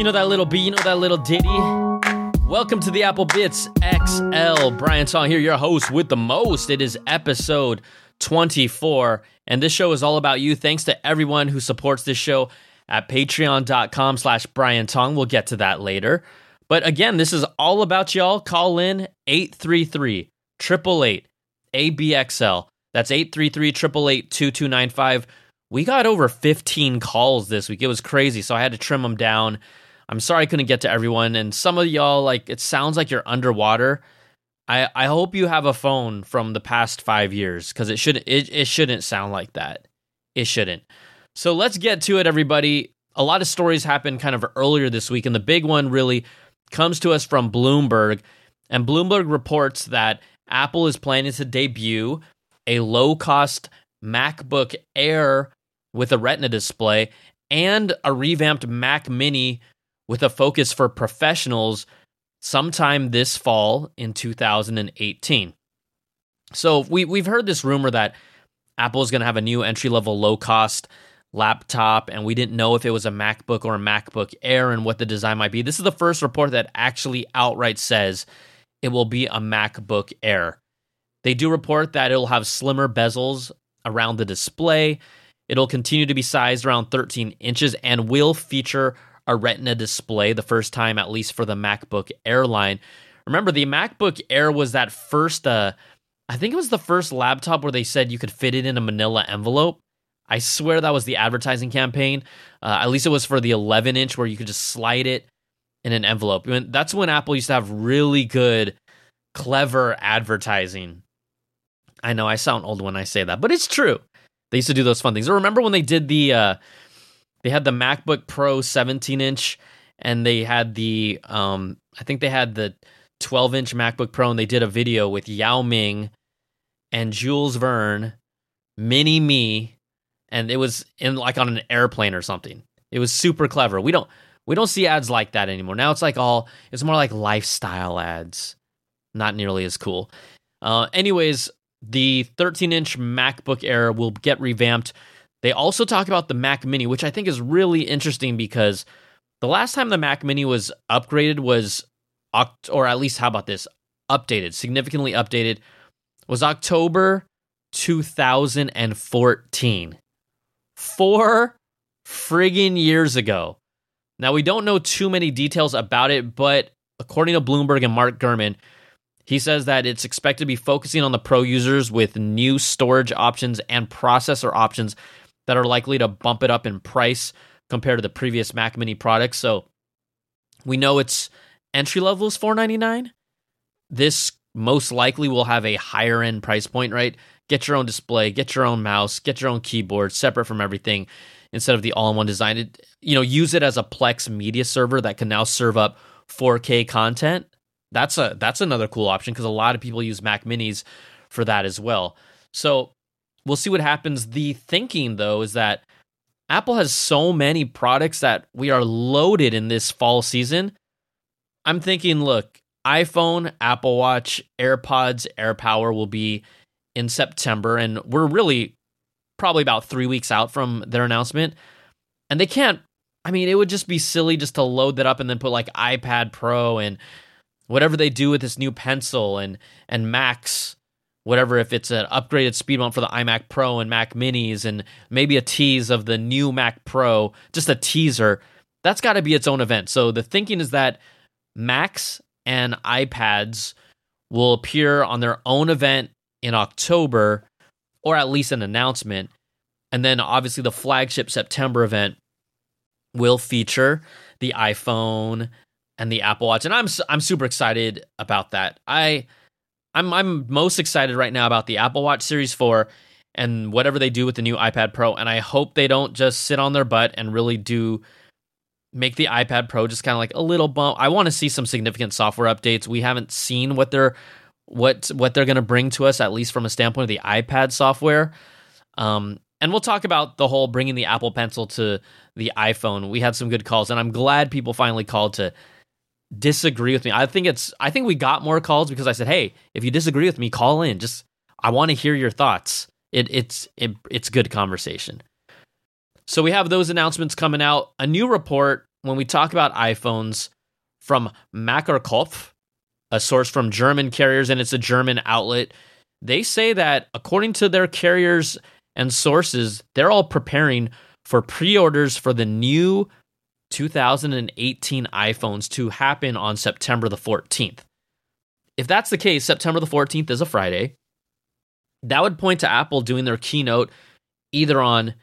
You know that little beat, you know that little ditty? Welcome to the Apple Bitz XL. Brian Tong here, your host with the most. It is episode 24, and this show is all about you. Thanks to everyone who supports this show at patreon.com slash Brian Tong. We'll get to that later. But again, this is all about y'all. Call in 833 888 ABXL. That's 833 888 2295. We got over 15 calls this week. It was crazy, so I had to trim them down. I'm sorry I couldn't get to everyone. And some of y'all, like, it sounds like you're underwater. I, I hope you have a phone from the past five years because it should it, it shouldn't sound like that. It shouldn't. So let's get to it, everybody. A lot of stories happened kind of earlier this week, and the big one really comes to us from Bloomberg. And Bloomberg reports that Apple is planning to debut a low cost MacBook Air with a Retina display and a revamped Mac Mini with a focus for professionals sometime this fall in 2018. So we we've heard this rumor that Apple is going to have a new entry level low cost laptop and we didn't know if it was a MacBook or a MacBook Air and what the design might be. This is the first report that actually outright says it will be a MacBook Air. They do report that it'll have slimmer bezels around the display. It'll continue to be sized around 13 inches and will feature a Retina display the first time, at least for the MacBook Air line. Remember, the MacBook Air was that first, uh, I think it was the first laptop where they said you could fit it in a manila envelope. I swear that was the advertising campaign. Uh, at least it was for the 11 inch where you could just slide it in an envelope. That's when Apple used to have really good, clever advertising. I know I sound old when I say that, but it's true. They used to do those fun things. I remember when they did the uh, they had the MacBook Pro 17 inch, and they had the um, I think they had the 12 inch MacBook Pro, and they did a video with Yao Ming and Jules Verne, Mini Me, and it was in like on an airplane or something. It was super clever. We don't we don't see ads like that anymore. Now it's like all it's more like lifestyle ads, not nearly as cool. Uh, anyways, the 13 inch MacBook Air will get revamped. They also talk about the Mac Mini, which I think is really interesting because the last time the Mac Mini was upgraded was, oct- or at least how about this, updated, significantly updated, was October 2014. Four friggin' years ago. Now, we don't know too many details about it, but according to Bloomberg and Mark Gurman, he says that it's expected to be focusing on the pro users with new storage options and processor options that are likely to bump it up in price compared to the previous Mac Mini products. So we know it's entry level is 499. This most likely will have a higher end price point, right? Get your own display, get your own mouse, get your own keyboard, separate from everything instead of the all-in-one design. It, you know, use it as a Plex media server that can now serve up 4K content that's a that's another cool option because a lot of people use Mac Minis for that as well. So we'll see what happens. The thinking though is that Apple has so many products that we are loaded in this fall season. I'm thinking, look, iPhone, Apple Watch, AirPods, AirPower will be in September, and we're really probably about three weeks out from their announcement. And they can't, I mean, it would just be silly just to load that up and then put like iPad Pro and whatever they do with this new pencil and and Macs, whatever if it's an upgraded speed bump for the iMac Pro and Mac Minis and maybe a tease of the new Mac Pro, just a teaser, that's got to be its own event. So the thinking is that Macs and iPads will appear on their own event in October or at least an announcement. And then obviously the flagship September event will feature the iPhone, and the Apple Watch, and I'm I'm super excited about that. I I'm I'm most excited right now about the Apple Watch Series 4 and whatever they do with the new iPad Pro, and I hope they don't just sit on their butt and really do make the iPad Pro just kind of like a little bump. I want to see some significant software updates. We haven't seen what they're what what they're going to bring to us at least from a standpoint of the iPad software. Um, and we'll talk about the whole bringing the Apple Pencil to the iPhone. We had some good calls, and I'm glad people finally called to disagree with me. I think it's I think we got more calls because I said, "Hey, if you disagree with me, call in. Just I want to hear your thoughts." It it's it, it's good conversation. So we have those announcements coming out. A new report when we talk about iPhones from Macerkopf, a source from German carriers, and it's a German outlet, they say that according to their carriers and sources, they're all preparing for pre orders for the new 2018 iPhones to happen on September the 14th. If that's the case, September the 14th is a Friday. That would point to Apple doing their keynote either on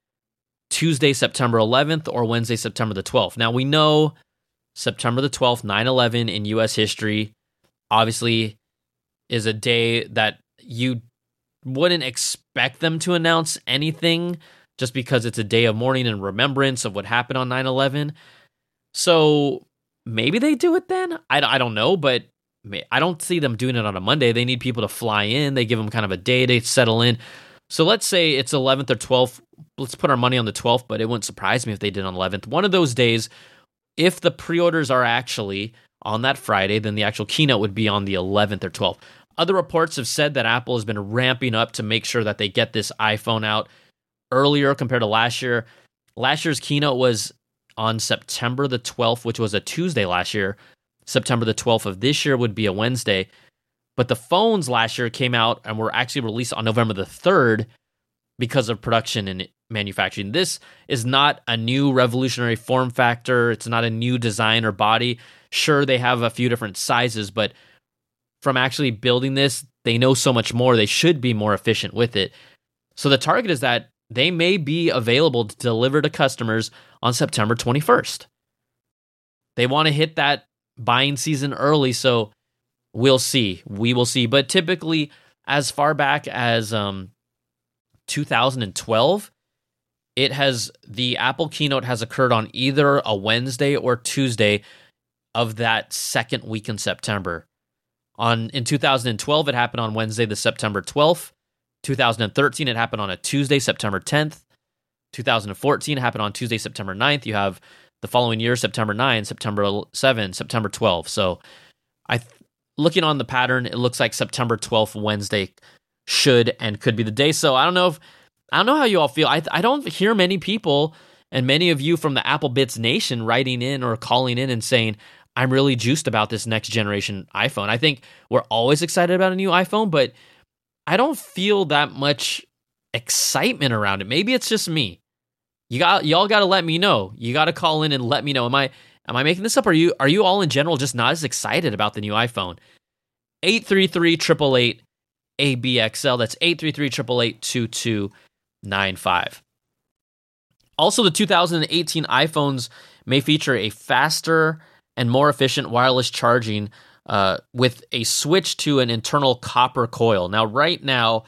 Tuesday, September 11th or Wednesday, September the 12th. Now, we know September the 12th, 9 11 in US history, obviously is a day that you wouldn't expect them to announce anything just because it's a day of mourning and remembrance of what happened on 9 11. So maybe they do it then. I, I don't know, but I don't see them doing it on a Monday. They need people to fly in, they give them kind of a day to settle in. So let's say it's 11th or 12th. Let's put our money on the 12th, but it wouldn't surprise me if they did on 11th. One of those days, if the pre orders are actually on that Friday, then the actual keynote would be on the 11th or 12th. Other reports have said that Apple has been ramping up to make sure that they get this iPhone out earlier compared to last year. Last year's keynote was on September the 12th, which was a Tuesday last year. September the 12th of this year would be a Wednesday. But the phones last year came out and were actually released on November the 3rd because of production and manufacturing. This is not a new revolutionary form factor, it's not a new design or body. Sure, they have a few different sizes, but from actually building this, they know so much more. They should be more efficient with it. So the target is that they may be available to deliver to customers on September 21st. They want to hit that buying season early, so We'll see. We will see. But typically, as far back as um, 2012, it has the Apple keynote has occurred on either a Wednesday or Tuesday of that second week in September. On in 2012, it happened on Wednesday, the September 12th. 2013, it happened on a Tuesday, September 10th. 2014 happened on Tuesday, September 9th. You have the following year, September 9, September 7, September 12. So I looking on the pattern, it looks like September 12th, Wednesday, should and could be the day. So I don't know if I don't know how you all feel. I I don't hear many people and many of you from the Apple Bitz Nation writing in or calling in and saying I'm really juiced about this next generation iPhone. I think we're always excited about a new iPhone, but I don't feel that much excitement around it. Maybe it's just me. You got y'all got to let me know. You got to call in and let me know. Am I Am I making this up? Are you are you all in general just not as excited about the new iPhone? 833 ABXL. That's 833 Also, the 2018 iPhones may feature a faster and more efficient wireless charging uh, with a switch to an internal copper coil. Now, right now,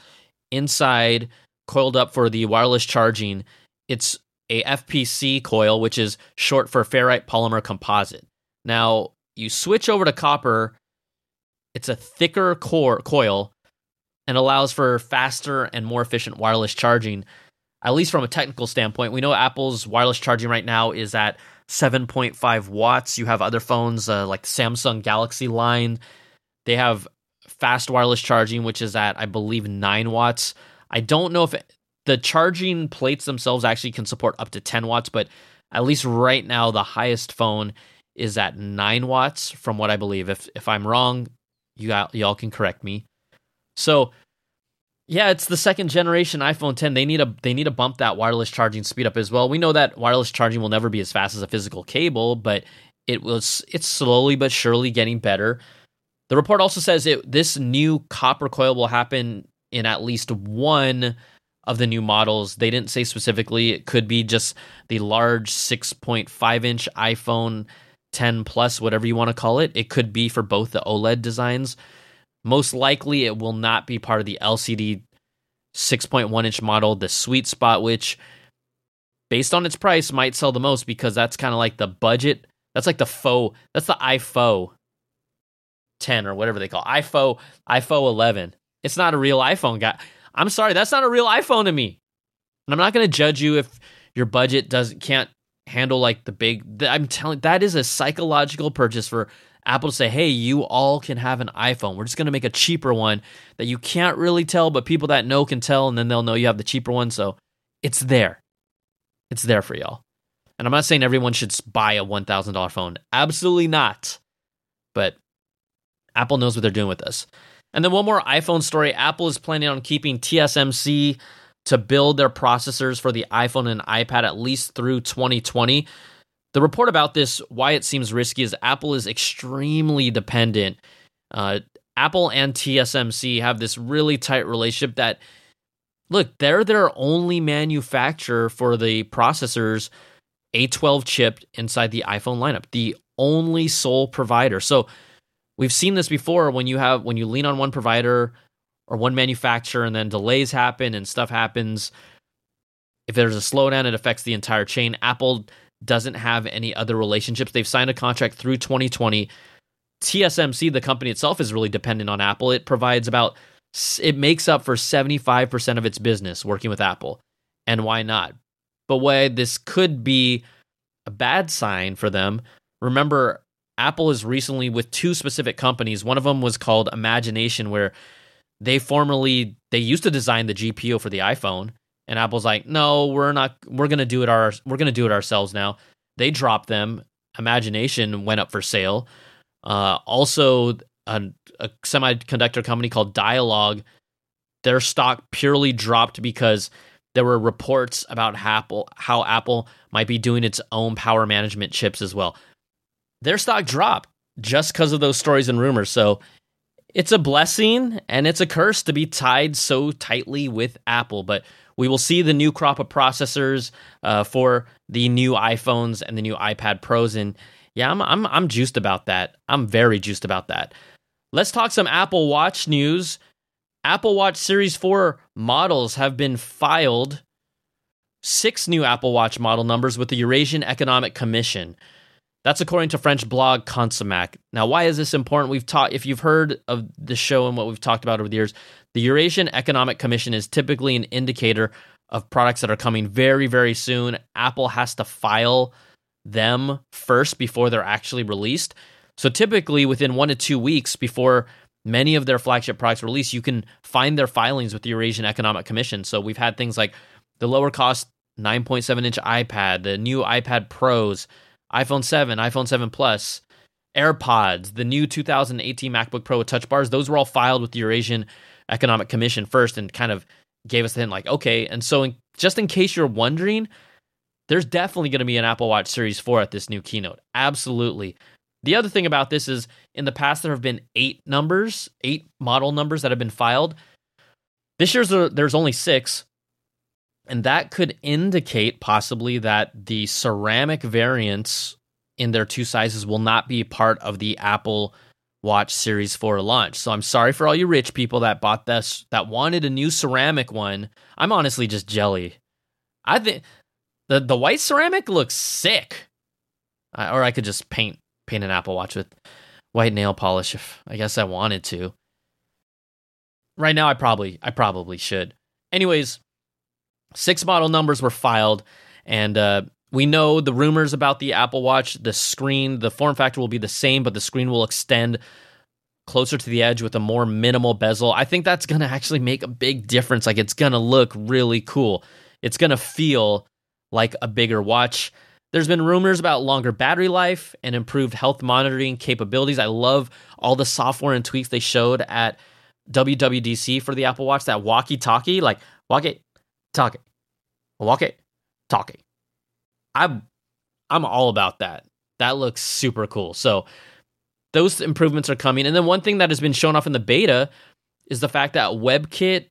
inside, coiled up for the wireless charging, it's a FPC coil, which is short for ferrite polymer composite. Now, you switch over to copper, it's a thicker core coil and allows for faster and more efficient wireless charging. At least from a technical standpoint, we know Apple's wireless charging right now is at 7.5 watts. You have other phones uh, like the Samsung Galaxy line, they have fast wireless charging, which is at, I believe, 9 watts. I don't know if the charging plates themselves actually can support up to 10 watts, but at least right now, the highest phone is at 9 watts, from what I believe. If if I'm wrong, you got, y'all can correct me. So, yeah, it's the second generation iPhone 10. They need a they need to bump that wireless charging speed up as well. We know that wireless charging will never be as fast as a physical cable, but it was it's slowly but surely getting better. The report also says it this new copper coil will happen in at least one of the new models. They didn't say specifically. It could be just the large 6.5 inch iPhone 10 Plus, whatever you want to call it. It could be for both the OLED designs. Most likely, it will not be part of the LCD 6.1 inch model, the sweet spot, which, based on its price, might sell the most because that's kind of like the budget. That's like the faux, that's the iPhone 10 or whatever they call it. iPhone, iPhone 11. It's not a real iPhone, guy. I'm sorry, that's not a real iPhone to me. And I'm not going to judge you if your budget doesn't can't handle like the big. I'm telling that is a psychological purchase for Apple to say, "Hey, you all can have an iPhone. We're just going to make a cheaper one that you can't really tell, but people that know can tell, and then they'll know you have the cheaper one." So it's there, it's there for y'all. And I'm not saying everyone should buy a $1,000 phone. Absolutely not. But Apple knows what they're doing with this. And then one more iPhone story Apple is planning on keeping TSMC to build their processors for the iPhone and iPad at least through 2020. The report about this, why it seems risky, is Apple is extremely dependent. Uh, Apple and TSMC have this really tight relationship that, look, they're their only manufacturer for the processors A12 chip inside the iPhone lineup, the only sole provider. So we've seen this before when you have when you lean on one provider or one manufacturer and then delays happen and stuff happens. If there's a slowdown, it affects the entire chain. Apple doesn't have any other relationships. They've signed a contract through 2020. TSMC, the company itself, is really dependent on Apple. It provides about, it makes up for 75% of its business working with Apple. And why not? But why this could be a bad sign for them, remember, Apple is recently with two specific companies. One of them was called Imagination, where they formerly they used to design the GPU for the iPhone, and Apple's like, no, we're not. We're gonna do it our. We're gonna do it ourselves now. They dropped them. Imagination went up for sale. Uh, also, a, a semiconductor company called Dialog, their stock purely dropped because there were reports about Apple, how Apple might be doing its own power management chips as well. Their stock dropped just because of those stories and rumors. So it's a blessing and it's a curse to be tied so tightly with Apple. But we will see the new crop of processors uh, for the new iPhones and the new iPad Pros, and yeah, I'm I'm I'm juiced about that. I'm very juiced about that. Let's talk some Apple Watch news. Apple Watch Series 4 models have been filed. Six new Apple Watch model numbers with the Eurasian Economic Commission. That's according to French blog Consomac. Now, why is this important? We've talked if you've heard of the show and what we've talked about over the years, the Eurasian Economic Commission is typically an indicator of products that are coming very, very soon. Apple has to file them first before they're actually released. So typically within one to two weeks before many of their flagship products release, you can find their filings with the Eurasian Economic Commission. So we've had things like the lower cost 9.7 inch iPad, the new iPad Pros, iPhone 7, iPhone 7 Plus, AirPods, the new 2018 MacBook Pro with touch bars. Those were all filed with the Eurasian Economic Commission first and kind of gave us the hint like, okay. And so, in, just in case you're wondering, there's definitely going to be an Apple Watch Series 4 at this new keynote. Absolutely. The other thing about this is in the past, there have been eight numbers, eight model numbers that have been filed. This year's uh, there's only six. And that could indicate possibly that the ceramic variants in their two sizes will not be part of the Apple watch Series 4 launch. So I'm sorry for all you rich people that bought this, that wanted a new ceramic one. I'm honestly just jelly. I think the the white ceramic looks sick. I, or I could just paint paint an Apple Watch with white nail polish if I guess I wanted to. Right now I probably I probably should. Anyways, six model numbers were filed and uh, we know the rumors about the Apple Watch, the screen, the form factor will be the same, but the screen will extend closer to the edge with a more minimal bezel. I think that's going to actually make a big difference. Like it's going to look really cool. It's going to feel like a bigger watch. There's been rumors about longer battery life and improved health monitoring capabilities. I love all the software and tweaks they showed at WWDC for the Apple Watch. That walkie talkie, like walk it, talk it, walk it, talkie. I'm I'm all about that. That looks super cool. So those improvements are coming. And then one thing that has been shown off in the beta is the fact that WebKit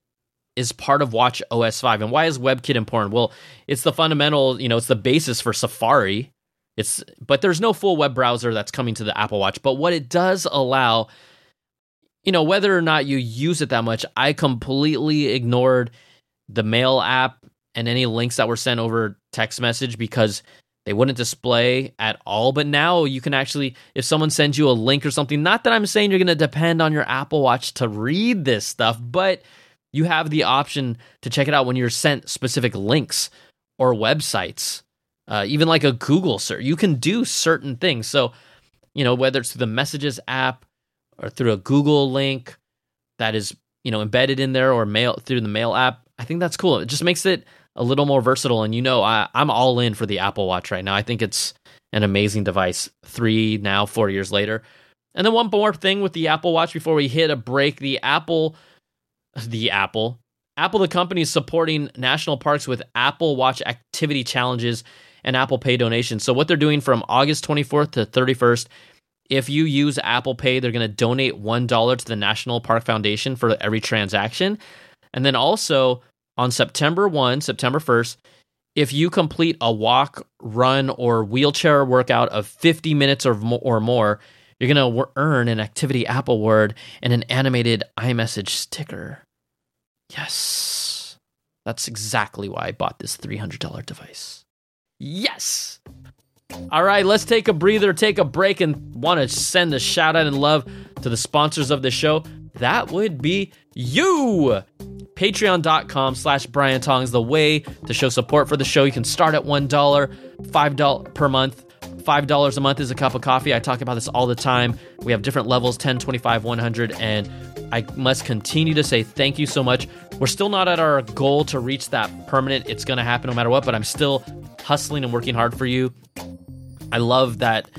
is part of Watch OS 5. And why is WebKit important? Well, it's the fundamental, you know, it's the basis for Safari. It's but there's no full web browser that's coming to the Apple Watch. But what it does allow, you know, whether or not you use it that much, I completely ignored the mail app and any links that were sent over text message because they wouldn't display at all. But now you can actually, if someone sends you a link or something, not that I'm saying you're going to depend on your Apple Watch to read this stuff, but you have the option to check it out when you're sent specific links or websites, uh, even like a Google search. You can do certain things. So, you know, whether it's through the Messages app or through a Google link that is, you know, embedded in there or mail through the Mail app, I think that's cool. It just makes it a little more versatile. And you know, I, I'm all in for the Apple Watch right now. I think it's an amazing device. Three now, four years later. And then one more thing with the Apple Watch before we hit a break. The Apple, the Apple, Apple, the company is supporting national parks with Apple Watch activity challenges and Apple Pay donations. So what they're doing from August 24th to 31st, if you use Apple Pay, they're going to donate $1 to the National Park Foundation for every transaction. And then also on September 1, September 1st, if you complete a walk, run, or wheelchair workout of 50 minutes or more, or more you're going to earn an Activity Apple Award and an animated iMessage sticker. Yes. That's exactly why I bought this $300 device. Yes. All right, let's take a breather, take a break, and want to send a shout out and love to the sponsors of the show. That would be you. Patreon.com slash Brian Tong is the way to show support for the show. You can start at $1, $5 per month. $5 a month is a cup of coffee. I talk about this all the time. We have different levels 10, 25, 100. And I must continue to say thank you so much. We're still not at our goal to reach that permanent. It's going to happen no matter what, but I'm still hustling and working hard for you. I love that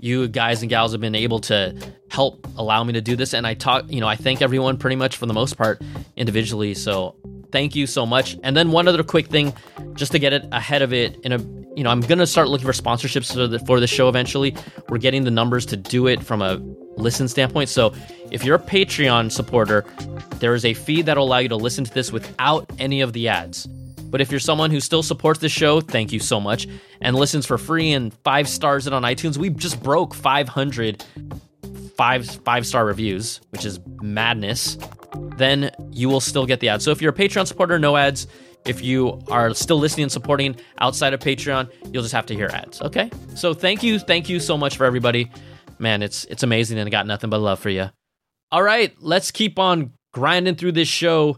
you guys and gals have been able to help allow me to do this. And I talk, you know, I thank everyone pretty much for the most part individually. So thank you so much. And then one other quick thing, just to get it ahead of it in a you know, I'm gonna start looking for sponsorships for the for the show eventually. We're getting the numbers to do it from a listen standpoint. So if you're a Patreon supporter, there is a feed that'll allow you to listen to this without any of the ads. But if you're someone who still supports the show, thank you so much, and listens for free and five stars it on iTunes. We just broke 500 five five star reviews, which is madness. Then you will still get the ads. So if you're a Patreon supporter, no ads. If you are still listening and supporting outside of Patreon, you'll just have to hear ads. Okay. So thank you, thank you so much for everybody. Man, it's it's amazing and I got nothing but love for you. All right, let's keep on grinding through this show.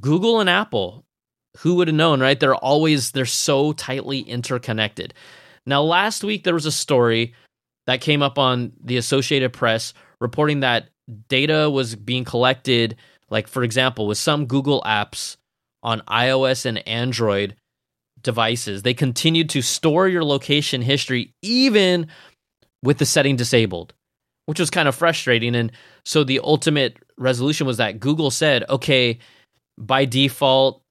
Google and Apple, who would have known, right? They're always they're so tightly interconnected. Now, last week there was a story that came up on the Associated Press reporting that data was being collected, like for example, with some Google apps on iOS and Android devices. They continued to store your location history even with the setting disabled, which was kind of frustrating. And so the ultimate resolution was that Google said, okay, by default,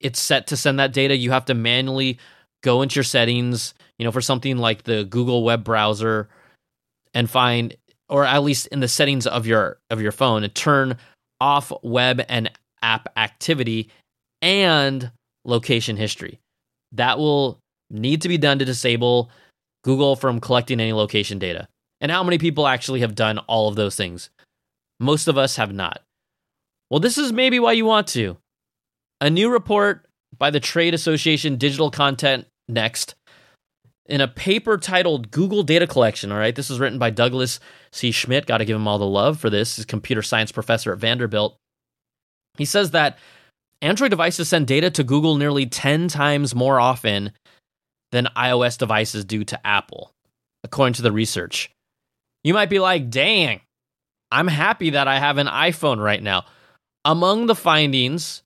it's set to send that data. You have to manually go into your settings, you know, for something like the Google web browser and find or at least in the settings of your of your phone and turn off web and app activity and location history. That will need to be done to disable Google from collecting any location data. And how many people actually have done all of those things? Most of us have not. Well, this is maybe why you want to. A new report by the trade association Digital Content Next in a paper titled Google Data Collection. All right, this is written by Douglas C. Schmidt. Got to give him all the love for this. He's a computer science professor at Vanderbilt. He says that Android devices send data to Google nearly 10 times more often than iOS devices do to Apple, according to the research. You might be like, dang, I'm happy that I have an iPhone right now. Among the findings,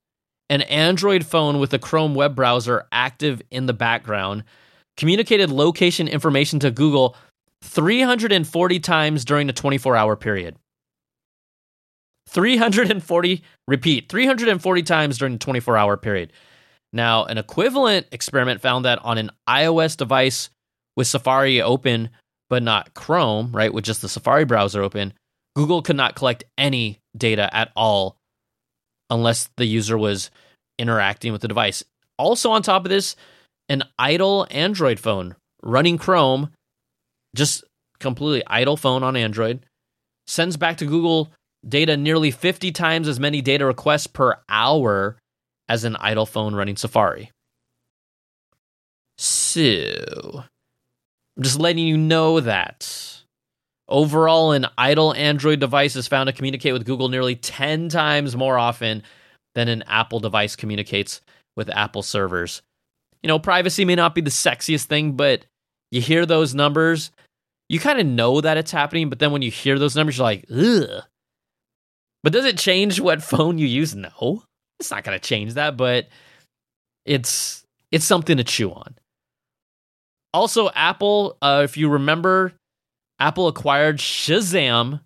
an Android phone with a Chrome web browser active in the background communicated location information to Google 340 times during a 24 hour period. 340, repeat, 340 times during the 24 hour period. Now, an equivalent experiment found that on an iOS device with Safari open, but not Chrome, right, with just the Safari browser open, Google could not collect any data at all unless the user was interacting with the device. Also, on top of this, an idle Android phone running Chrome, just completely idle phone on Android, sends back to Google data nearly 50 times as many data requests per hour as an idle phone running Safari. So, I'm just letting you know that. Overall, an idle Android device is found to communicate with Google nearly 10 times more often than an Apple device communicates with Apple servers. You know, privacy may not be the sexiest thing, but you hear those numbers, you kind of know that it's happening, but then when you hear those numbers, you're like, ugh, but does it change what phone you use? No, it's not going to change that. But it's it's something to chew on. Also, Apple, uh, if you remember, Apple acquired Shazam,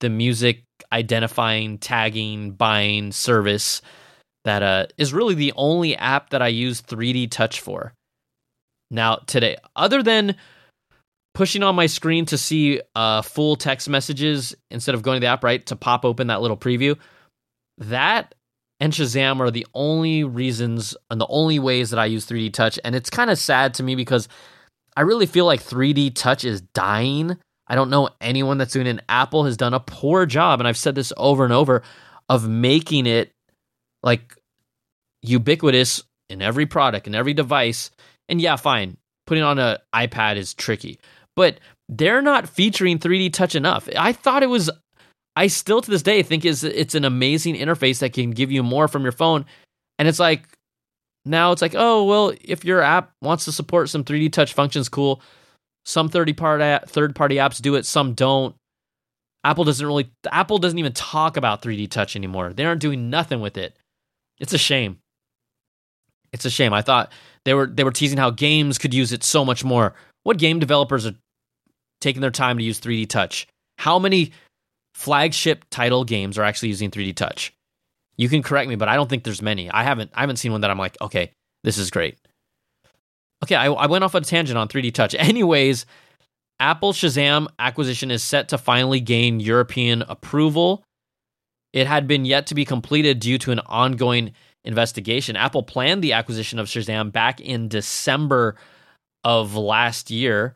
the music identifying, tagging, buying service that uh, is really the only app that I use 3D Touch for. Now, today, other than pushing on my screen to see uh, full text messages instead of going to the app, right, to pop open that little preview, that and Shazam are the only reasons and the only ways that I use 3D Touch. And it's kind of sad to me because I really feel like 3D Touch is dying. I don't know anyone that's doing it. Apple has done a poor job, and I've said this over and over, of making it like ubiquitous in every product and every device. And yeah, fine, putting on an iPad is tricky, but they're not featuring 3D Touch enough. I thought it was I still to this day think is it's an amazing interface that can give you more from your phone. And it's like now it's like, oh well, if your app wants to support some 3D touch functions, cool. Some third party third party apps do it, some don't. Apple doesn't really Apple doesn't even talk about 3D touch anymore. They aren't doing nothing with it. It's a shame. It's a shame. I thought they were they were teasing how games could use it so much more. What game developers are taking their time to use 3D touch? How many flagship title games are actually using 3D touch. You can correct me, but I don't think there's many. I haven't I haven't seen one that I'm like, okay, this is great. Okay, I, I went off on a tangent on 3D touch. Anyways, Apple Shazam acquisition is set to finally gain European approval. It had been yet to be completed due to an ongoing investigation. Apple planned the acquisition of Shazam back in December of last year.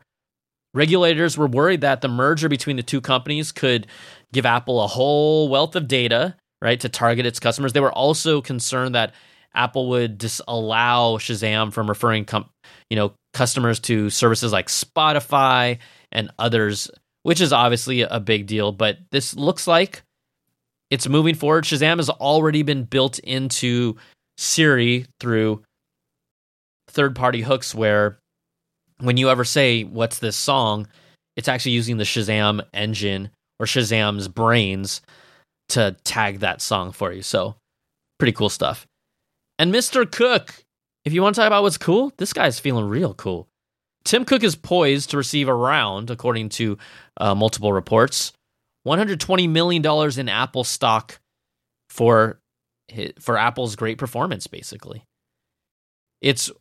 Regulators were worried that the merger between the two companies could give Apple a whole wealth of data, right, to target its customers. They were also concerned that Apple would disallow Shazam from referring com- you know, customers to services like Spotify and others, which is obviously a big deal, but this looks like it's moving forward. Shazam has already been built into Siri through third party hooks where when you ever say, What's this song? it's actually using the Shazam engine or Shazam's brains to tag that song for you. So, pretty cool stuff. And Mr. Cook, if you want to talk about what's cool, this guy's feeling real cool. Tim Cook is poised to receive around, according to uh, multiple reports, $120 million in Apple stock for for Apple's great performance, basically. It's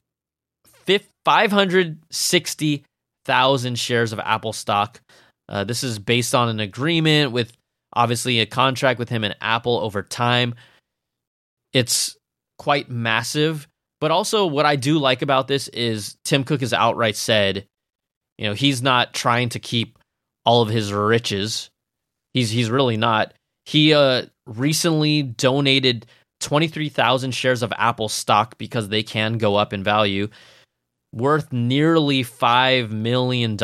560,000 shares of Apple stock. Uh, this is based on an agreement with obviously a contract with him and Apple over time. It's quite massive. But also, what I do like about this is Tim Cook has outright said, you know, he's not trying to keep all of his riches. He's he's really not. He uh, recently donated 23,000 shares of Apple stock because they can go up in value worth nearly $5 million.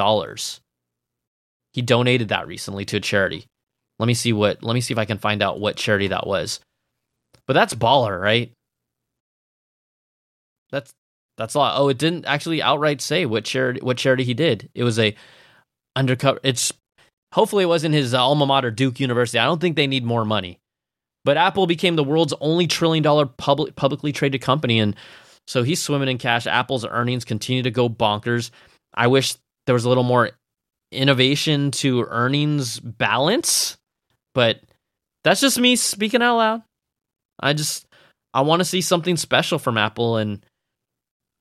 He donated that recently to a charity. Let me see what let me see if I can find out what charity that was. But that's baller, right? That's that's a lot. Oh, it didn't actually outright say what charity what charity he did. It was a undercover it's hopefully it wasn't his alma mater Duke University. I don't think they need more money. But Apple became the world's only trillion dollar public publicly traded company and so he's swimming in cash. Apple's earnings continue to go bonkers. I wish there was a little more innovation to earnings balance, but that's just me speaking out loud. I just I want to see something special from Apple and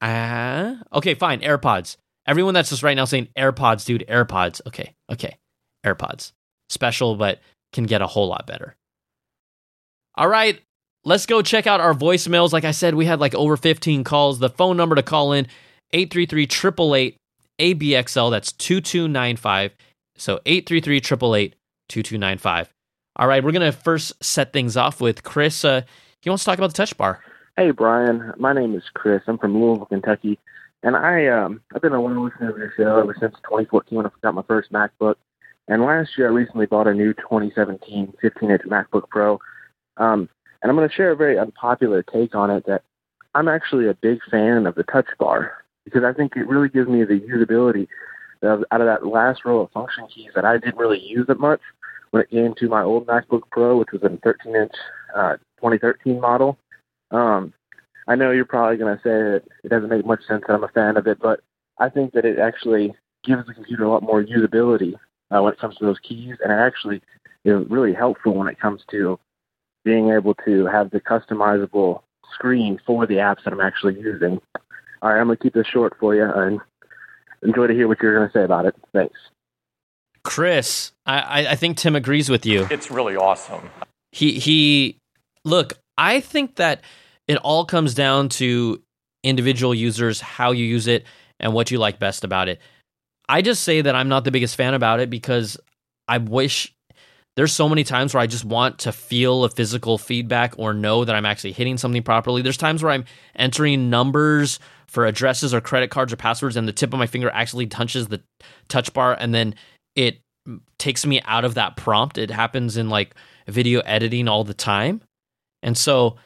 uh okay, fine, AirPods. Everyone that's just right now saying AirPods, dude, AirPods. Okay, okay. AirPods. Special but can get a whole lot better. All right, let's go check out our voicemails. Like I said, we had like over 15 calls. The phone number to call in 833 888 ABXL. That's 2295. So 833 888 2295. All right, we're going to first set things off with Chris. Uh, he wants to talk about the touch bar. Hey, Brian. My name is Chris. I'm from Louisville, Kentucky. And I, um, I've been a loyal listener to your show ever since 2014 when I got my first MacBook. And last year, I recently bought a new 2017 15 inch MacBook Pro. Um, and I'm going to share a very unpopular take on it that I'm actually a big fan of the touch bar because I think it really gives me the usability out of that last row of function keys that I didn't really use that much when it came to my old MacBook Pro, which was a 13 inch uh, 2013 model. Um, I know you're probably going to say that it doesn't make much sense that I'm a fan of it, but I think that it actually gives the computer a lot more usability uh, when it comes to those keys, and it actually is really helpful when it comes to being able to have the customizable screen for the apps that I'm actually using. All right, I'm going to keep this short for you and enjoy to hear what you're going to say about it. Thanks. Chris, I, I think Tim agrees with you. It's really awesome. He he look, I think that it all comes down to individual users, how you use it, and what you like best about it. I just say that I'm not the biggest fan about it because I wish there's so many times where I just want to feel a physical feedback or know that I'm actually hitting something properly. There's times where I'm entering numbers for addresses or credit cards or passwords and the tip of my finger actually touches the touch bar and then it takes me out of that prompt. It happens in like video editing all the time. And so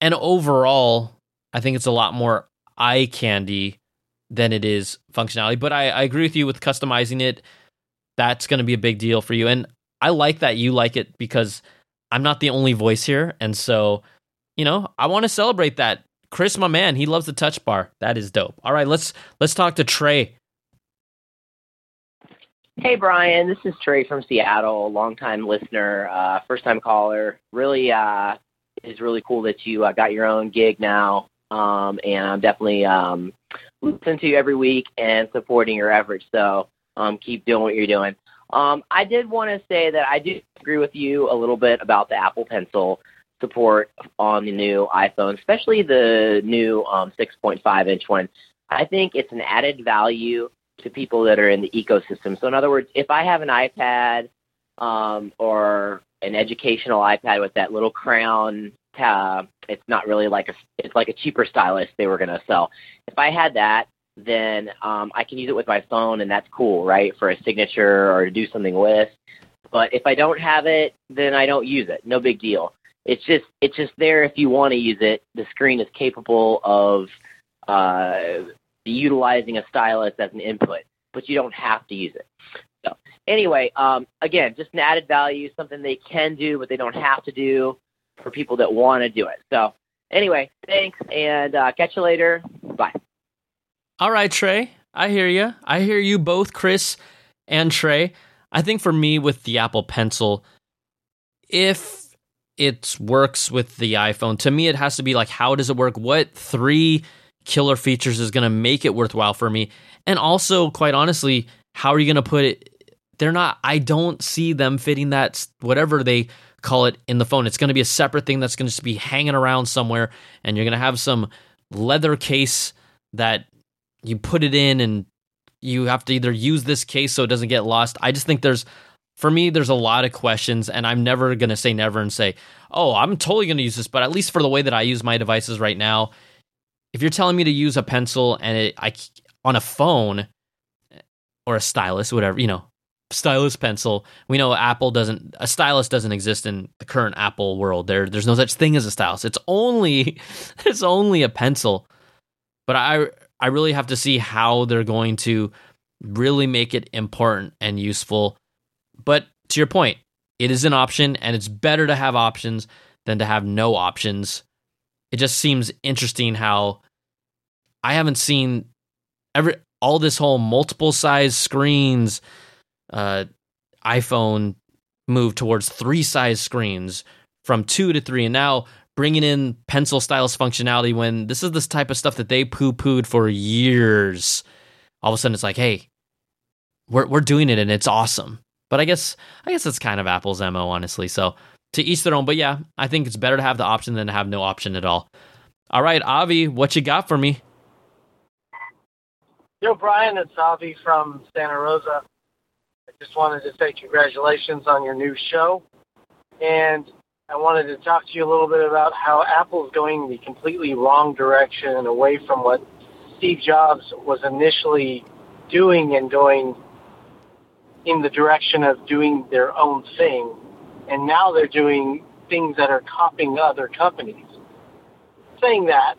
and overall, I think it's a lot more eye candy than it is functionality. But I, I agree with you with customizing it. That's going to be a big deal for you. And I like that you like it because I'm not the only voice here. And so, you know, I want to celebrate that. Chris, my man, he loves the touch bar. That is dope. All right, let's let's talk to Trey. Hey Brian, this is Trey from Seattle, longtime listener, uh, first time caller. Really uh, is really cool that you uh, got your own gig now, um, and I'm definitely um, listening to you every week and supporting your efforts. So um, keep doing what you're doing. Um, I did want to say that I do agree with you a little bit about the Apple Pencil support on the new iPhone, especially the new um, 6.5 inch one. I think it's an added value to people that are in the ecosystem. So, in other words, if I have an iPad um, or an educational iPad with that little crown tab, it's not really like a it's like a cheaper stylus they were to sell. If I had that, then um, I can use it with my phone, and that's cool, right, for a signature or to do something with. But if I don't have it, then I don't use it. No big deal. It's just it's just there if you want to use it. The screen is capable of uh, utilizing a stylus as an input, but you don't have to use it. Anyway, um, again, just an added value, something they can do, but they don't have to do for people that want to do it. So anyway, thanks, and uh, catch you later. Bye. All right, Trey. I hear you. I hear you both, Chris and Trey. I think for me with the Apple Pencil, if it works with the iPhone, to me it has to be like, how does it work? What three killer features is going to make it worthwhile for me? And also, quite honestly, how are you going to put it? They're not, I don't see them fitting that, whatever they call it in the phone. It's going to be a separate thing that's going to just be hanging around somewhere, and you're going to have some leather case that you put it in, and you have to either use this case so it doesn't get lost. I just think there's, for me, there's a lot of questions, and I'm never going to say never and say, oh, I'm totally going to use this. But at least for the way that I use my devices right now, if you're telling me to use a pencil and it, I on a phone or a stylus, whatever, you know, stylus pencil. We know Apple doesn't a stylus doesn't exist in the current Apple world. There there's no such thing as a stylus. It's only it's only a pencil. But I I really have to see how they're going to really make it important and useful. But to your point, it is an option and it's better to have options than to have no options. It just seems interesting how I haven't seen every all this whole multiple size screens uh, iPhone moved towards three size screens from two to three, and now bringing in pencil stylus functionality when this is this type of stuff that they poo pooed for years. All of a sudden, it's like, hey, we're we're doing it and it's awesome. But I guess I guess it's kind of Apple's mo, honestly. So to each their own. But yeah, I think it's better to have the option than to have no option at all. All right, Avi, what you got for me? Yo, Brian, it's Avi from Santa Rosa. Just wanted to say congratulations on your new show. And I wanted to talk to you a little bit about how Apple's going the completely wrong direction and away from what Steve Jobs was initially doing and going in the direction of doing their own thing. And now they're doing things that are copying other companies. Saying that,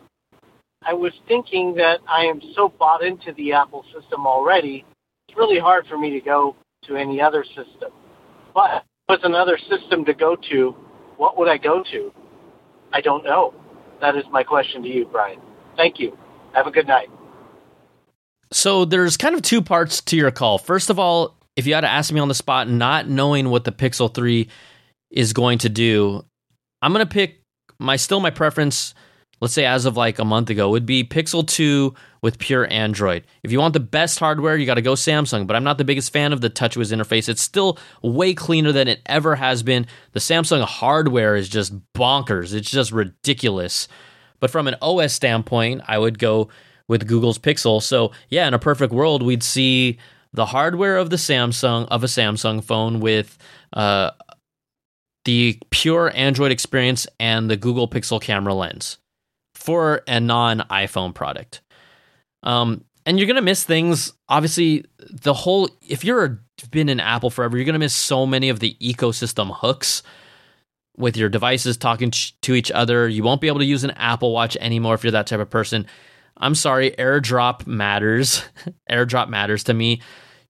I was thinking that I am so bought into the Apple system already, it's really hard for me to go to any other system. But there's another system to go to, what would I go to? I don't know. That is my question to you, Brian. Thank you. Have a good night. So there's kind of two parts to your call. First of all, if you had to ask me on the spot, not knowing what the Pixel 3 is going to do, I'm going to pick my still my preference let's say as of like a month ago, would be Pixel 2 with pure Android. If you want the best hardware, you got to go Samsung, but I'm not the biggest fan of the TouchWiz interface. It's still way cleaner than it ever has been. The Samsung hardware is just bonkers. It's just ridiculous. But from an OS standpoint, I would go with Google's Pixel. So, yeah, in a perfect world, we'd see the hardware of the Samsung of a Samsung phone with uh, the pure Android experience and the Google Pixel camera lens for a non iPhone product. Um, and you're gonna miss things. Obviously, the whole if you're been in Apple forever, you're gonna miss so many of the ecosystem hooks with your devices talking to each other. You won't be able to use an Apple Watch anymore if you're that type of person. I'm sorry, AirDrop matters. AirDrop matters to me.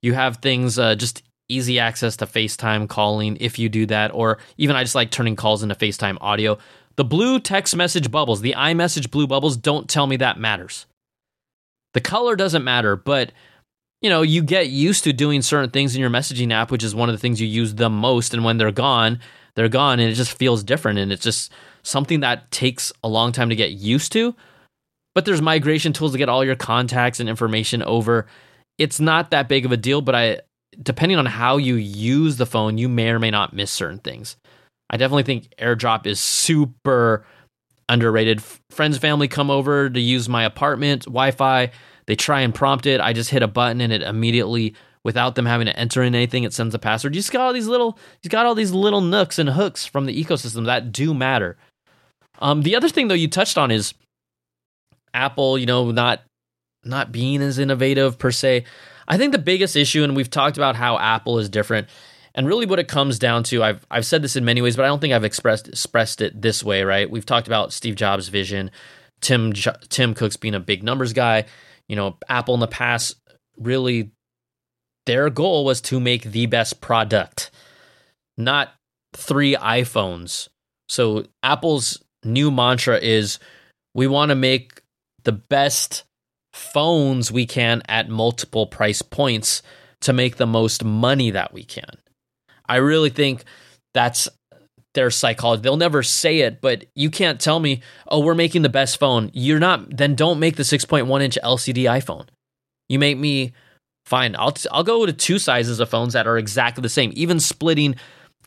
You have things uh, just easy access to FaceTime calling if you do that, or even I just like turning calls into FaceTime audio. The blue text message bubbles, the iMessage blue bubbles, don't tell me that matters. The color doesn't matter, but you know, you get used to doing certain things in your messaging app, which is one of the things you use the most. And when they're gone, they're gone, and it just feels different. And it's just something that takes a long time to get used to. But there's migration tools to get all your contacts and information over. It's not that big of a deal, but I, depending on how you use the phone, you may or may not miss certain things. I definitely think AirDrop is super underrated. Friends, family come over to use my apartment Wi Fi. They try and prompt it. I just hit a button and it immediately, without them having to enter in anything, it sends a password. You just got all these little, you got all these little nooks and hooks from the ecosystem that do matter. Um, the other thing though you touched on is Apple, you know, not not being as innovative per se. I think the biggest issue, and we've talked about how Apple is different, and really, what it comes down to, I've I've said this in many ways, but I don't think I've expressed expressed it this way. Right? We've talked about Steve Jobs' vision, Tim Tim Cook's being a big numbers guy. You know, Apple in the past really their goal was to make the best product, not three iPhones. So Apple's new mantra is we want to make the best phones we can at multiple price points to make the most money that we can. I really think that's their psychology. They'll never say it, but you can't tell me, oh, we're making the best phone. You're not, then don't make the 6.1 inch LCD iPhone. You make me fine. I'll, I'll go to two sizes of phones that are exactly the same, even splitting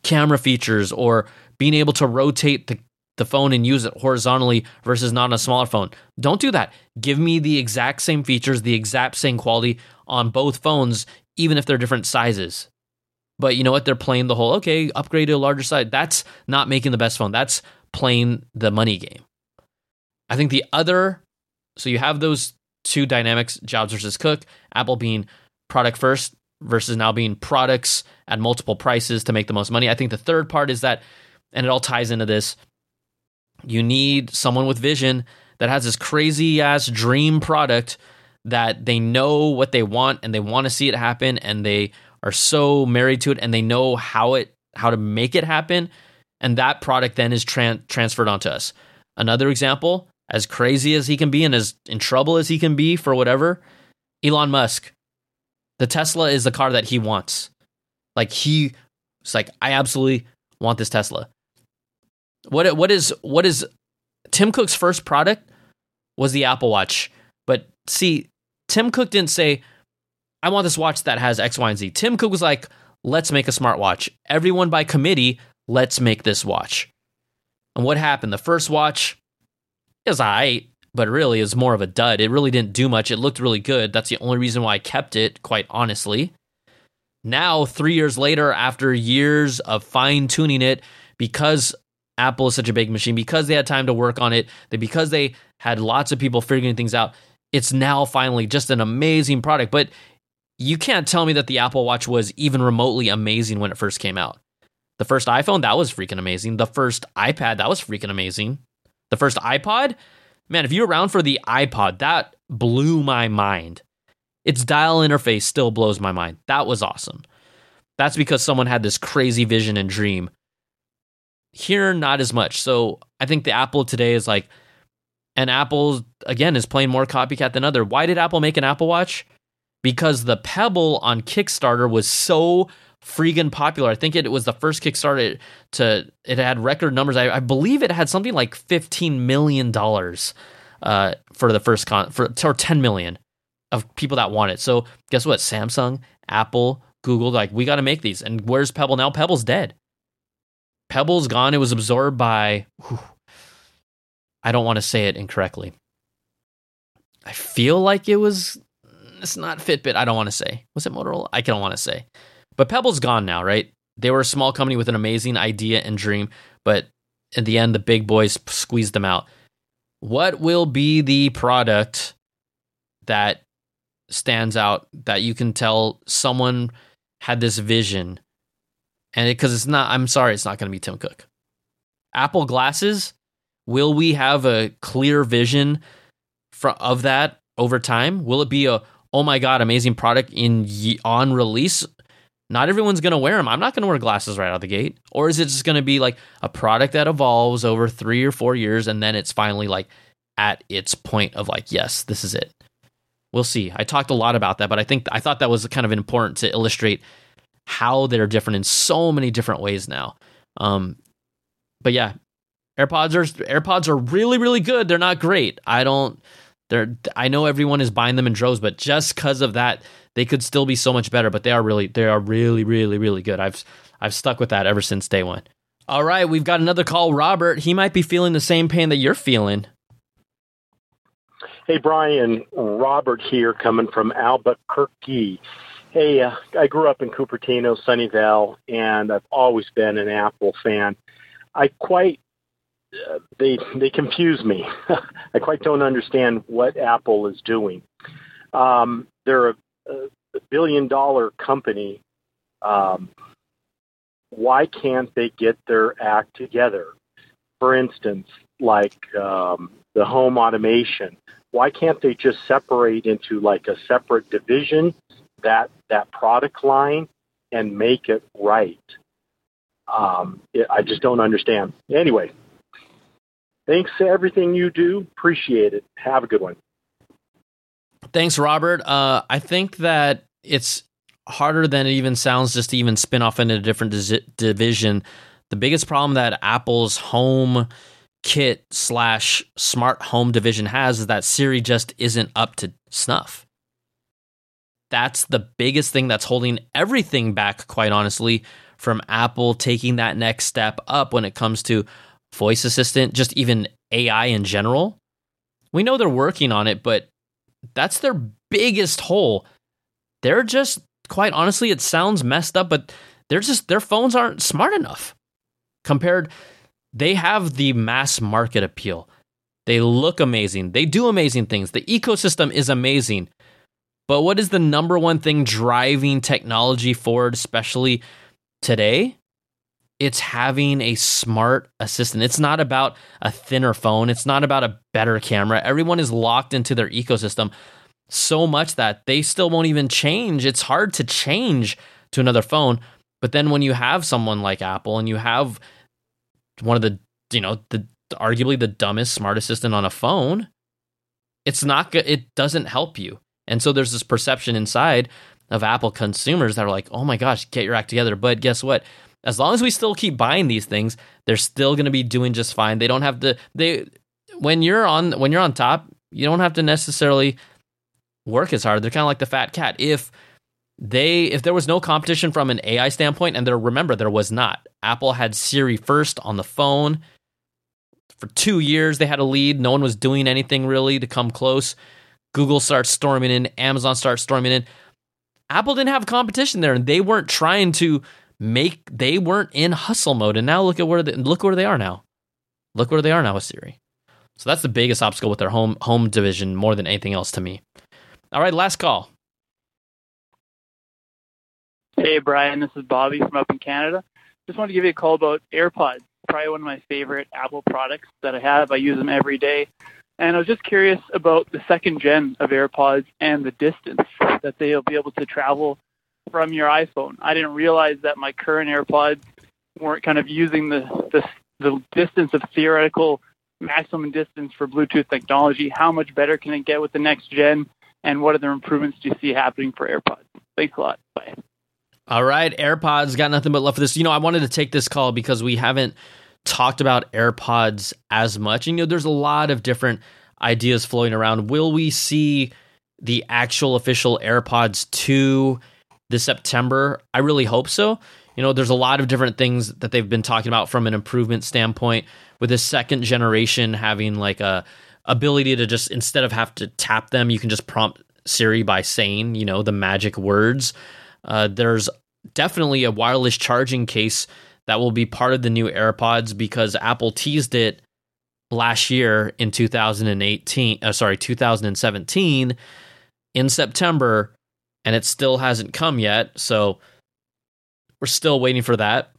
camera features or being able to rotate the, the phone and use it horizontally versus not on a smaller phone. Don't do that. Give me the exact same features, the exact same quality on both phones, even if they're different sizes. But you know what? They're playing the whole okay, upgrade to a larger size. That's not making the best phone. That's playing the money game. I think the other, so you have those two dynamics: Jobs versus Cook. Apple being product first versus now being products at multiple prices to make the most money. I think the third part is that, and it all ties into this. You need someone with vision that has this crazy ass dream product that they know what they want and they want to see it happen and they are so married to it and they know how it how to make it happen. And that product then is tran- transferred onto us. Another example as crazy as he can be and as in trouble as he can be for whatever elon musk. The tesla is the car that he wants. Like he it's like i absolutely want this tesla. What what is what is tim cook's first product was the apple watch. But see tim cook didn't say I want this watch that has X, Y, and Z. Tim Cook was like, let's make a smartwatch. Everyone by committee, let's make this watch. And what happened? The first watch is I, but really is more of a dud. It really didn't do much. It looked really good. That's the only reason why I kept it, quite honestly. Now, three years later, after years of fine tuning it, because Apple is such a big machine, because they had time to work on it, that because they had lots of people figuring things out, it's now finally just an amazing product. But you can't tell me that the Apple Watch was even remotely amazing when it first came out. The first iPhone, that was freaking amazing. The first iPad, that was freaking amazing. The first iPod, man, if you're around for the iPod, that blew my mind. Its dial interface still blows my mind. That was awesome. That's because someone had this crazy vision and dream. Here, not as much. So I think the Apple today is like, And Apple again is playing more copycat than other. Why did Apple make an Apple Watch? Because the Pebble on Kickstarter was so freaking popular. I think it was the first Kickstarter to it had record numbers. I, I believe it had something like fifteen million dollars uh, for the first con for or ten million of people that want it. So guess what? Samsung, Apple, Google, like we got to make these. And where's Pebble now? Pebble's dead. Pebble's gone. It was absorbed by. Whew, I don't want to say it incorrectly. I feel like it was. It's not Fitbit. I don't want to say. Was it Motorola? I don't want to say. But Pebble's gone now, right? They were a small company with an amazing idea and dream, but in the end, the big boys squeezed them out. What will be the product that stands out that you can tell someone had this vision and because it, it's not i'm sorry it's not going to be tim cook apple glasses will we have a clear vision for, of that over time will it be a oh my god amazing product in on release not everyone's going to wear them i'm not going to wear glasses right out the gate or is it just going to be like a product that evolves over three or four years and then it's finally like at its point of like yes this is it we'll see. I talked a lot about that, but I think I thought that was kind of important to illustrate how they're different in so many different ways now. Um, but yeah, AirPods are AirPods are really really good. They're not great. I don't. They're. I know everyone is buying them in droves, but just because of that, they could still be so much better. But they are really they are really really really good. I've I've stuck with that ever since day one. All right, we've got another call. Robert, he might be feeling the same pain that you're feeling. Hey, Brian, Robert here coming from Albuquerque. Hey, uh, I grew up in Cupertino, Sunnyvale, and I've always been an Apple fan. I quite they they confuse me. I quite don't understand what Apple is doing. Um, they're a, a billion dollar company. Um, why can't they get their act together? For instance, like um, the home automation why can't they just separate into like a separate division that that product line and make it right? Um, it, I just don't understand. Anyway, thanks for everything you do. Appreciate it. Have a good one. Thanks, Robert. Uh, I think that it's harder than it even sounds just to even spin off into a different division. The biggest problem that Apple's home kit slash smart home division has is that Siri just isn't up to snuff. That's the biggest thing that's holding everything back, quite honestly, from Apple taking that next step up when it comes to voice assistant, just even AI in general. We know they're working on it, but that's their biggest hole. They're just, quite honestly, it sounds messed up, but they're just, their phones aren't smart enough compared they have the mass market appeal. They look amazing. They do amazing things. The ecosystem is amazing. But what is the number one thing driving technology forward, especially today? It's having a smart assistant. It's not about a thinner phone. It's not about a better camera. Everyone is locked into their ecosystem so much that they still won't even change. It's hard to change to another phone. But then when you have someone like Apple and you have one of the you know the arguably the dumbest smart assistant on a phone it's not good it doesn't help you and so there's this perception inside of apple consumers that are like oh my gosh get your act together but guess what as long as we still keep buying these things they're still going to be doing just fine they don't have to they when you're on when you're on top you don't have to necessarily work as hard they're kind of like the fat cat if they if there was no competition from an AI standpoint, and there remember there was not. Apple had Siri first on the phone. For two years they had a lead. No one was doing anything really to come close. Google starts storming in, Amazon starts storming in. Apple didn't have competition there, and they weren't trying to make they weren't in hustle mode. And now look at where they, look where they are now. Look where they are now with Siri. So that's the biggest obstacle with their home home division more than anything else to me. All right, last call. Hey, Brian, this is Bobby from up in Canada. Just wanted to give you a call about AirPods. Probably one of my favorite Apple products that I have. I use them every day. And I was just curious about the second gen of AirPods and the distance that they'll be able to travel from your iPhone. I didn't realize that my current AirPods weren't kind of using the the, the distance of theoretical maximum distance for Bluetooth technology? How much better can it get with the next gen? And what other improvements do you see happening for AirPods? Thanks a lot. Bye. All right, AirPods got nothing but love for this. You know, I wanted to take this call because we haven't talked about AirPods as much. And, you know, there's a lot of different ideas floating around. Will we see the actual official AirPods 2 this September? I really hope so. You know, there's a lot of different things that they've been talking about from an improvement standpoint with this second generation having like a ability to just instead of have to tap them, you can just prompt Siri by saying, you know, the magic words. Uh, there's definitely a wireless charging case that will be part of the new AirPods because Apple teased it last year in 2018, uh, sorry, 2017 in September, and it still hasn't come yet. So we're still waiting for that.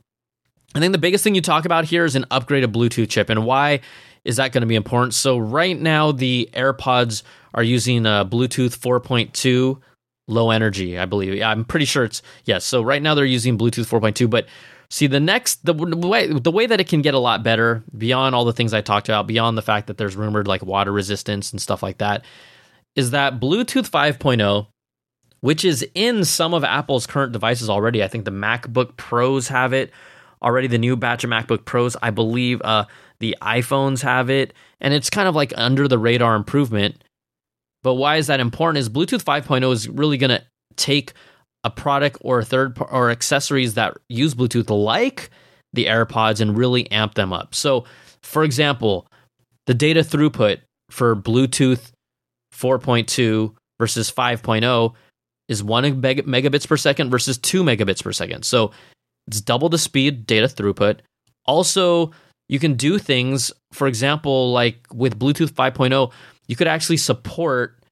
I think the biggest thing you talk about here is an upgraded Bluetooth chip, and why is that going to be important? So right now, the AirPods are using a Bluetooth 4.2 low energy, I believe. Yeah, I'm pretty sure it's yes. So right now they're using Bluetooth 4.2, but see the next the way the way that it can get a lot better beyond all the things I talked about, beyond the fact that there's rumored like water resistance and stuff like that, is that Bluetooth 5.0 which is in some of Apple's current devices already. I think the MacBook Pros have it already. The new batch of MacBook Pros, I believe, uh, the iPhones have it, and it's kind of like under the radar improvement. But why is that important? Is Bluetooth 5.0 is really going to take a product or a third or accessories that use Bluetooth like the AirPods and really amp them up. So, for example, the data throughput for Bluetooth 4.2 versus 5.0 is one megabits per second versus two megabits per second. So it's double the speed data throughput. Also, you can do things, for example, like with Bluetooth 5.0, you could actually support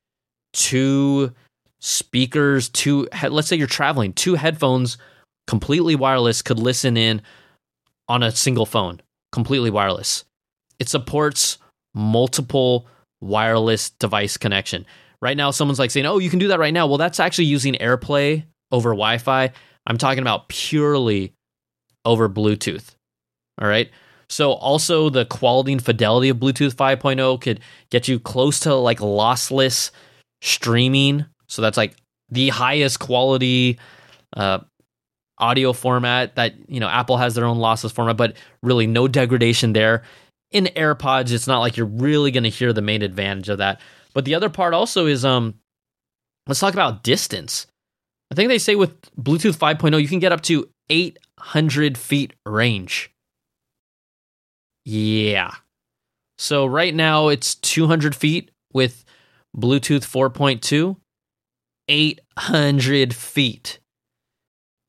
two speakers, two, let's say you're traveling, two headphones, completely wireless, could listen in on a single phone, completely wireless. It supports multiple wireless device connection. Right now, someone's like saying, oh, you can do that right now. Well, that's actually using AirPlay over Wi Fi. I'm talking about purely over Bluetooth. All right. So, also, the quality and fidelity of Bluetooth 5.0 could get you close to like lossless streaming. So, that's like the highest quality uh, audio format that, you know, Apple has their own lossless format, but really no degradation there. In AirPods, it's not like you're really going to hear the main advantage of that. But the other part also is um let's talk about distance. I think they say with Bluetooth 5.0 you can get up to 800 feet range. Yeah. So right now it's 200 feet with Bluetooth 4.2, 800 feet.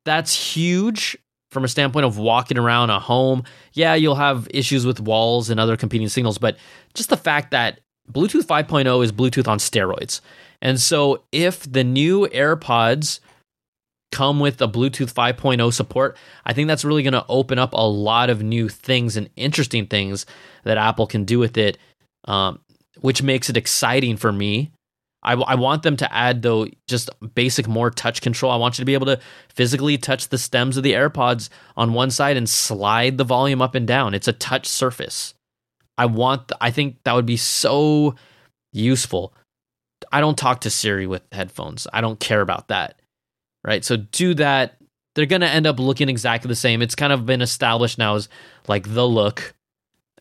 That's huge from a standpoint of walking around a home. Yeah, you'll have issues with walls and other competing signals, but just the fact that Bluetooth 5.0 is Bluetooth on steroids. And so if the new AirPods come with a Bluetooth 5.0 support, I think that's really going to open up a lot of new things and interesting things that Apple can do with it, um, which makes it exciting for me. I, I want them to add, though, just basic more touch control. I want you to be able to physically touch the stems of the AirPods on one side and slide the volume up and down. It's a touch surface. I want, I think that would be so useful. I don't talk to Siri with headphones. I don't care about that. Right. So do that. They're going to end up looking exactly the same. It's kind of been established now as like the look.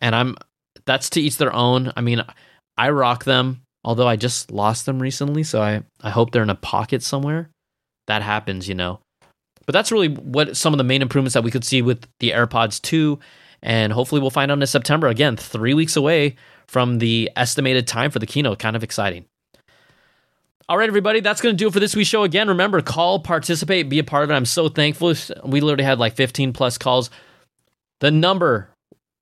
And I'm, that's to each their own. I mean, I rock them, although I just lost them recently. So I, I hope they're in a pocket somewhere. That happens, you know. But that's really what some of the main improvements that we could see with the AirPods 2 and hopefully we'll find out in September. Again, three weeks away from the estimated time for the keynote. Kind of exciting. All right, everybody, that's going to do it for this week's show. Again, remember, call, participate, be a part of it. I'm so thankful. We literally had like 15 plus calls. The number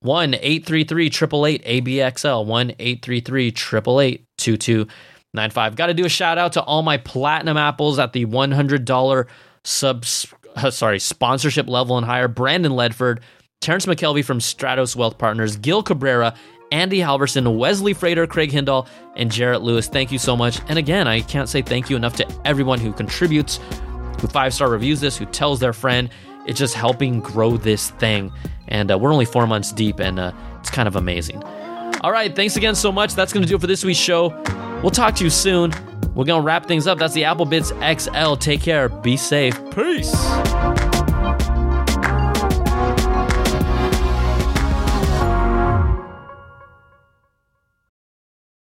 one eight three three triple eight ABXL one eight three three triple eight two two nine five. Got to do a shout out to all my platinum apples at the one hundred dollar subs. Uh, sorry, sponsorship level and higher. Brandon Ledford, Terrence McKelvey from Stratos Wealth Partners, Gil Cabrera, Andy Halverson, Wesley Frater, Craig Hindall, and Jarrett Lewis. Thank you so much. And again, I can't say thank you enough to everyone who contributes, who five star reviews this, who tells their friend. It's just helping grow this thing. And uh, we're only four months deep, and uh, it's kind of amazing. All right, thanks again so much. That's going to do it for this week's show. We'll talk to you soon. We're going to wrap things up. That's the Apple Bitz XL. Take care. Be safe. Peace.